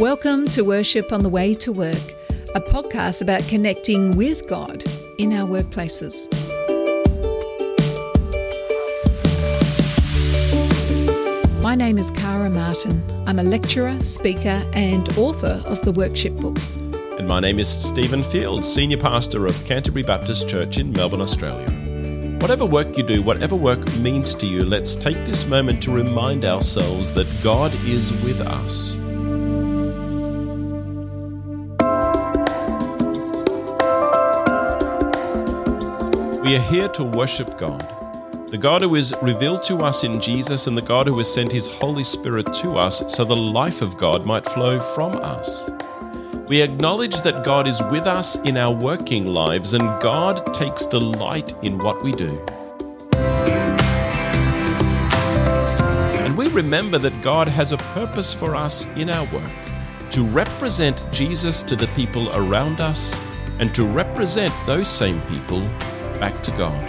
Welcome to Worship on the Way to Work, a podcast about connecting with God in our workplaces. My name is Kara Martin. I'm a lecturer, speaker, and author of the Workship books. And my name is Stephen Field, Senior Pastor of Canterbury Baptist Church in Melbourne, Australia. Whatever work you do, whatever work means to you, let's take this moment to remind ourselves that God is with us. We are here to worship God, the God who is revealed to us in Jesus and the God who has sent his Holy Spirit to us so the life of God might flow from us. We acknowledge that God is with us in our working lives and God takes delight in what we do. And we remember that God has a purpose for us in our work to represent Jesus to the people around us and to represent those same people back to God.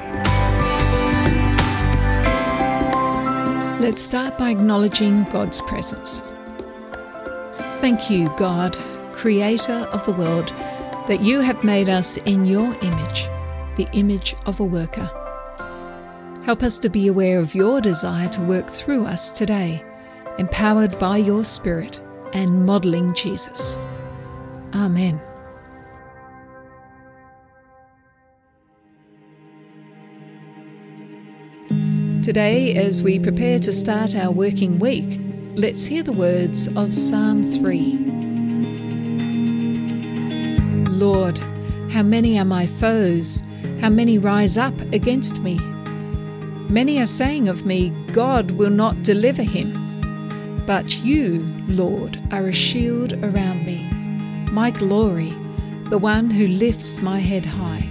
Let's start by acknowledging God's presence. Thank you, God, Creator of the world, that you have made us in your image, the image of a worker. Help us to be aware of your desire to work through us today, empowered by your Spirit and modelling Jesus. Amen. Today, as we prepare to start our working week, let's hear the words of Psalm 3. Lord, how many are my foes? How many rise up against me? Many are saying of me, God will not deliver him. But you, Lord, are a shield around me, my glory, the one who lifts my head high.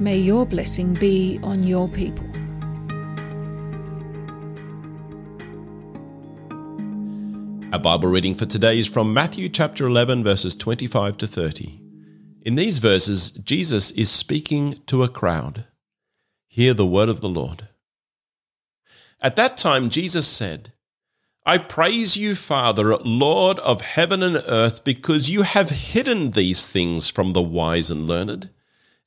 May your blessing be on your people. Our Bible reading for today is from Matthew chapter 11, verses 25 to 30. In these verses, Jesus is speaking to a crowd. Hear the word of the Lord. At that time, Jesus said, I praise you, Father, Lord of heaven and earth, because you have hidden these things from the wise and learned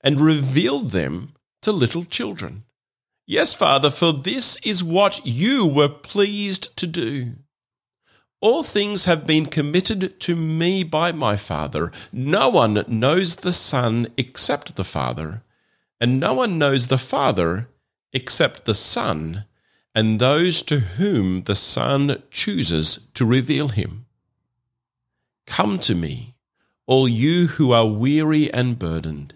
and revealed them to little children. Yes, Father, for this is what you were pleased to do. All things have been committed to me by my Father. No one knows the Son except the Father, and no one knows the Father except the Son, and those to whom the Son chooses to reveal him. Come to me, all you who are weary and burdened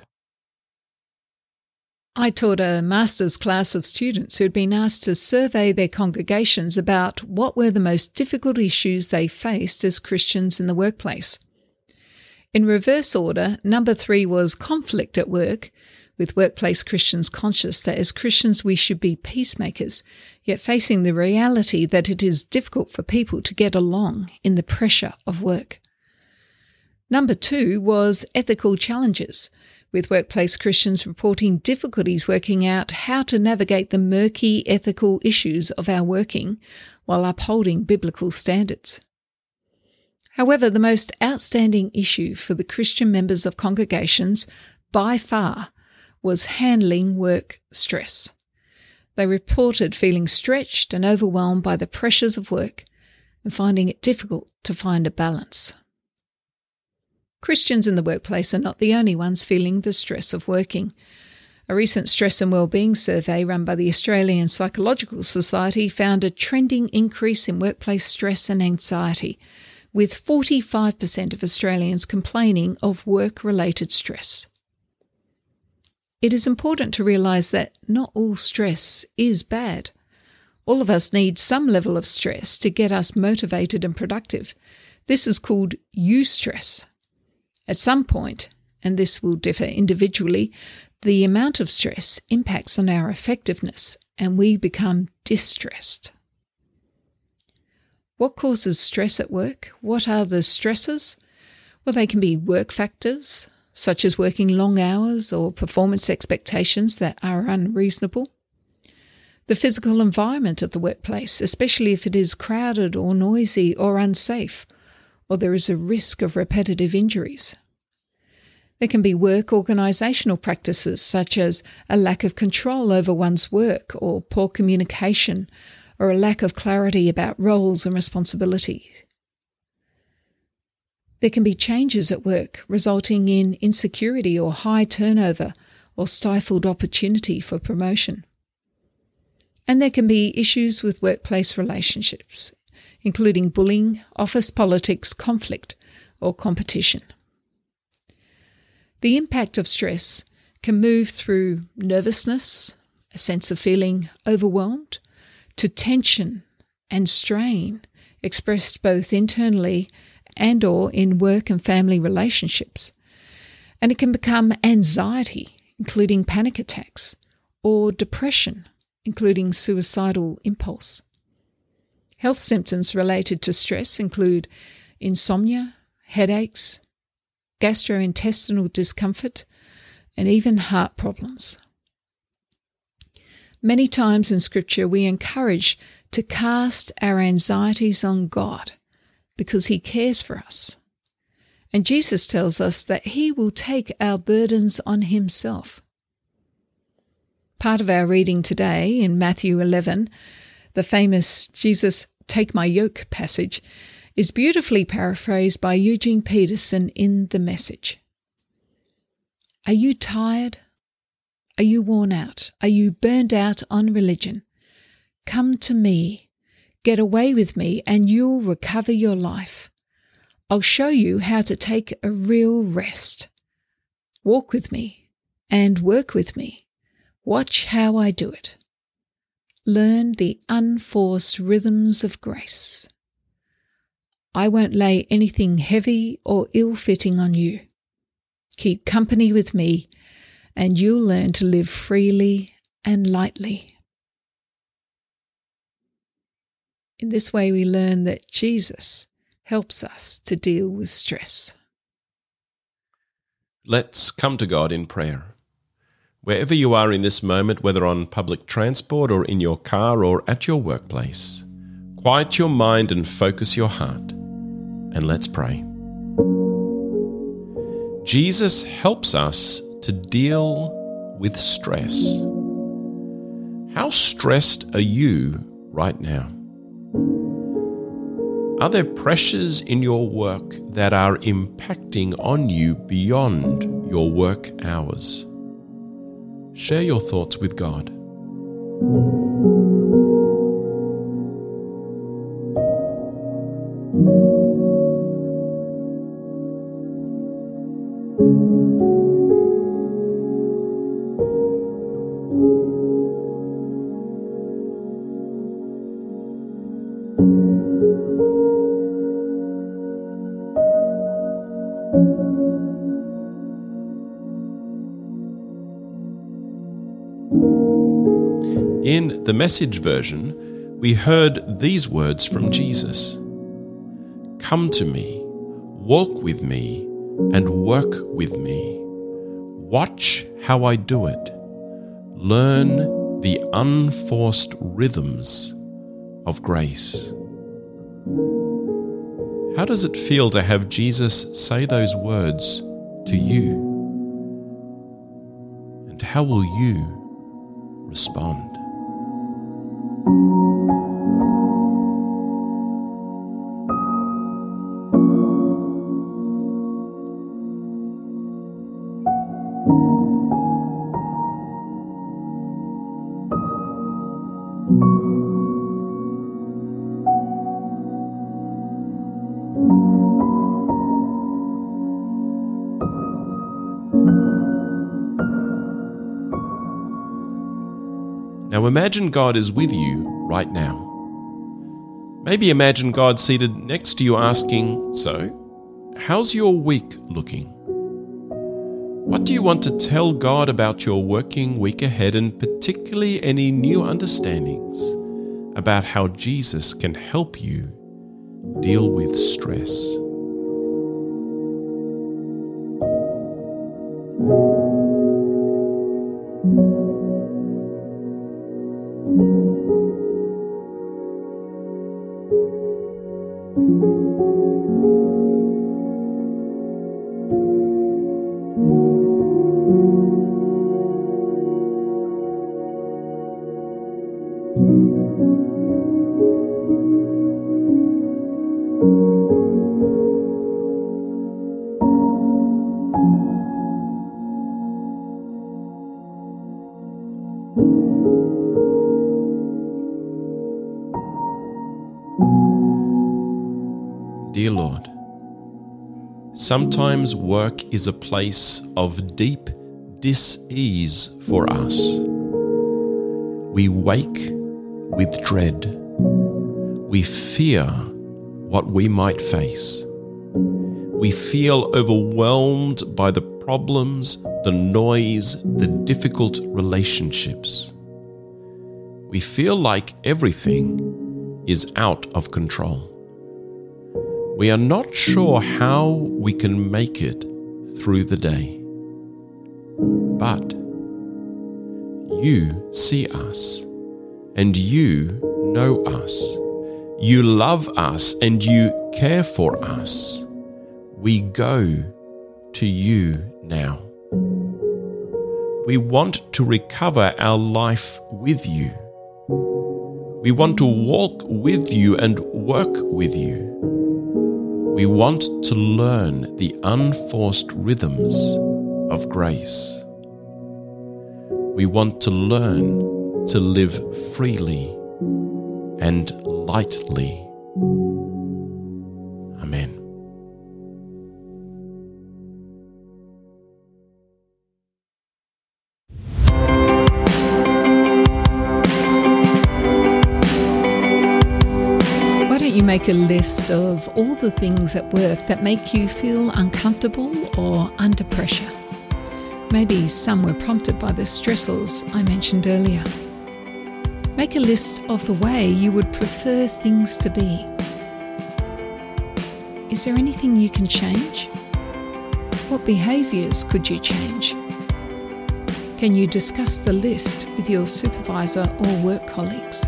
I taught a master's class of students who had been asked to survey their congregations about what were the most difficult issues they faced as Christians in the workplace. In reverse order, number three was conflict at work, with workplace Christians conscious that as Christians we should be peacemakers, yet facing the reality that it is difficult for people to get along in the pressure of work. Number two was ethical challenges with workplace Christians reporting difficulties working out how to navigate the murky ethical issues of our working while upholding biblical standards. However, the most outstanding issue for the Christian members of congregations by far was handling work stress. They reported feeling stretched and overwhelmed by the pressures of work and finding it difficult to find a balance. Christians in the workplace are not the only ones feeling the stress of working. A recent stress and well-being survey run by the Australian Psychological Society found a trending increase in workplace stress and anxiety, with 45% of Australians complaining of work related stress. It is important to realise that not all stress is bad. All of us need some level of stress to get us motivated and productive. This is called eustress. At some point, and this will differ individually, the amount of stress impacts on our effectiveness and we become distressed. What causes stress at work? What are the stresses? Well, they can be work factors, such as working long hours or performance expectations that are unreasonable. The physical environment of the workplace, especially if it is crowded or noisy or unsafe, or there is a risk of repetitive injuries. There can be work organisational practices such as a lack of control over one's work or poor communication or a lack of clarity about roles and responsibilities. There can be changes at work resulting in insecurity or high turnover or stifled opportunity for promotion. And there can be issues with workplace relationships, including bullying, office politics, conflict, or competition. The impact of stress can move through nervousness, a sense of feeling overwhelmed, to tension and strain expressed both internally and or in work and family relationships. And it can become anxiety, including panic attacks, or depression, including suicidal impulse. Health symptoms related to stress include insomnia, headaches, gastrointestinal discomfort, and even heart problems. Many times in Scripture, we encourage to cast our anxieties on God because He cares for us. And Jesus tells us that He will take our burdens on Himself. Part of our reading today in Matthew 11, the famous Jesus Take My Yoke passage, is beautifully paraphrased by Eugene Peterson in The Message. Are you tired? Are you worn out? Are you burned out on religion? Come to me. Get away with me, and you'll recover your life. I'll show you how to take a real rest. Walk with me and work with me. Watch how I do it. Learn the unforced rhythms of grace. I won't lay anything heavy or ill fitting on you. Keep company with me and you'll learn to live freely and lightly. In this way, we learn that Jesus helps us to deal with stress. Let's come to God in prayer. Wherever you are in this moment, whether on public transport or in your car or at your workplace, quiet your mind and focus your heart. And let's pray. Jesus helps us to deal with stress. How stressed are you right now? Are there pressures in your work that are impacting on you beyond your work hours? Share your thoughts with God. The message version, we heard these words from Jesus Come to me, walk with me, and work with me. Watch how I do it. Learn the unforced rhythms of grace. How does it feel to have Jesus say those words to you? And how will you respond? thank you Now imagine God is with you right now. Maybe imagine God seated next to you asking, So, how's your week looking? What do you want to tell God about your working week ahead, and particularly any new understandings about how Jesus can help you deal with stress? Dear Lord, sometimes work is a place of deep dis-ease for us. We wake with dread. We fear what we might face. We feel overwhelmed by the problems, the noise, the difficult relationships. We feel like everything is out of control. We are not sure how we can make it through the day. But you see us and you know us. You love us and you care for us. We go to you now. We want to recover our life with you. We want to walk with you and work with you. We want to learn the unforced rhythms of grace. We want to learn to live freely and lightly. Make a list of all the things at work that make you feel uncomfortable or under pressure. Maybe some were prompted by the stressors I mentioned earlier. Make a list of the way you would prefer things to be. Is there anything you can change? What behaviours could you change? Can you discuss the list with your supervisor or work colleagues?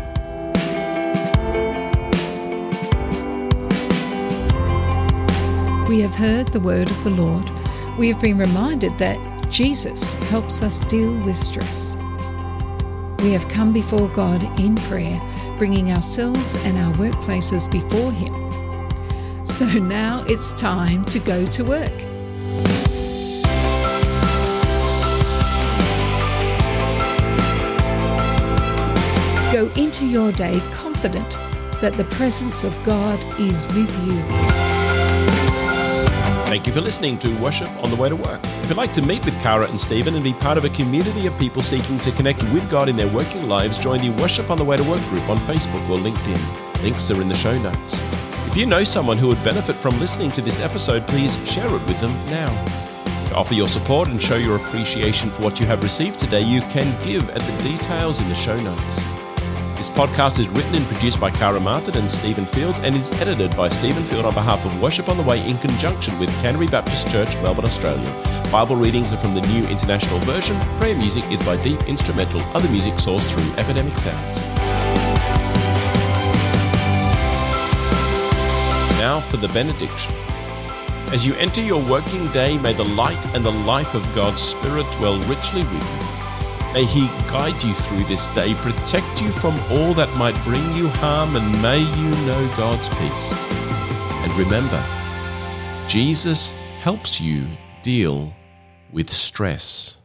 We have heard the word of the Lord, we have been reminded that Jesus helps us deal with stress. We have come before God in prayer, bringing ourselves and our workplaces before Him. So now it's time to go to work. Go into your day confident that the presence of God is with you. Thank you for listening to Worship on the Way to Work. If you'd like to meet with Kara and Stephen and be part of a community of people seeking to connect with God in their working lives, join the Worship on the Way to Work group on Facebook or LinkedIn. Links are in the show notes. If you know someone who would benefit from listening to this episode, please share it with them now. To offer your support and show your appreciation for what you have received today, you can give at the details in the show notes. This podcast is written and produced by Kara Martin and Stephen Field and is edited by Stephen Field on behalf of Worship on the Way in conjunction with Canterbury Baptist Church, Melbourne, Australia. Bible readings are from the New International Version. Prayer music is by Deep Instrumental. Other music sourced through Epidemic Sounds. Now for the benediction. As you enter your working day, may the light and the life of God's Spirit dwell richly with you. May He guide you through this day, protect you from all that might bring you harm, and may you know God's peace. And remember, Jesus helps you deal with stress.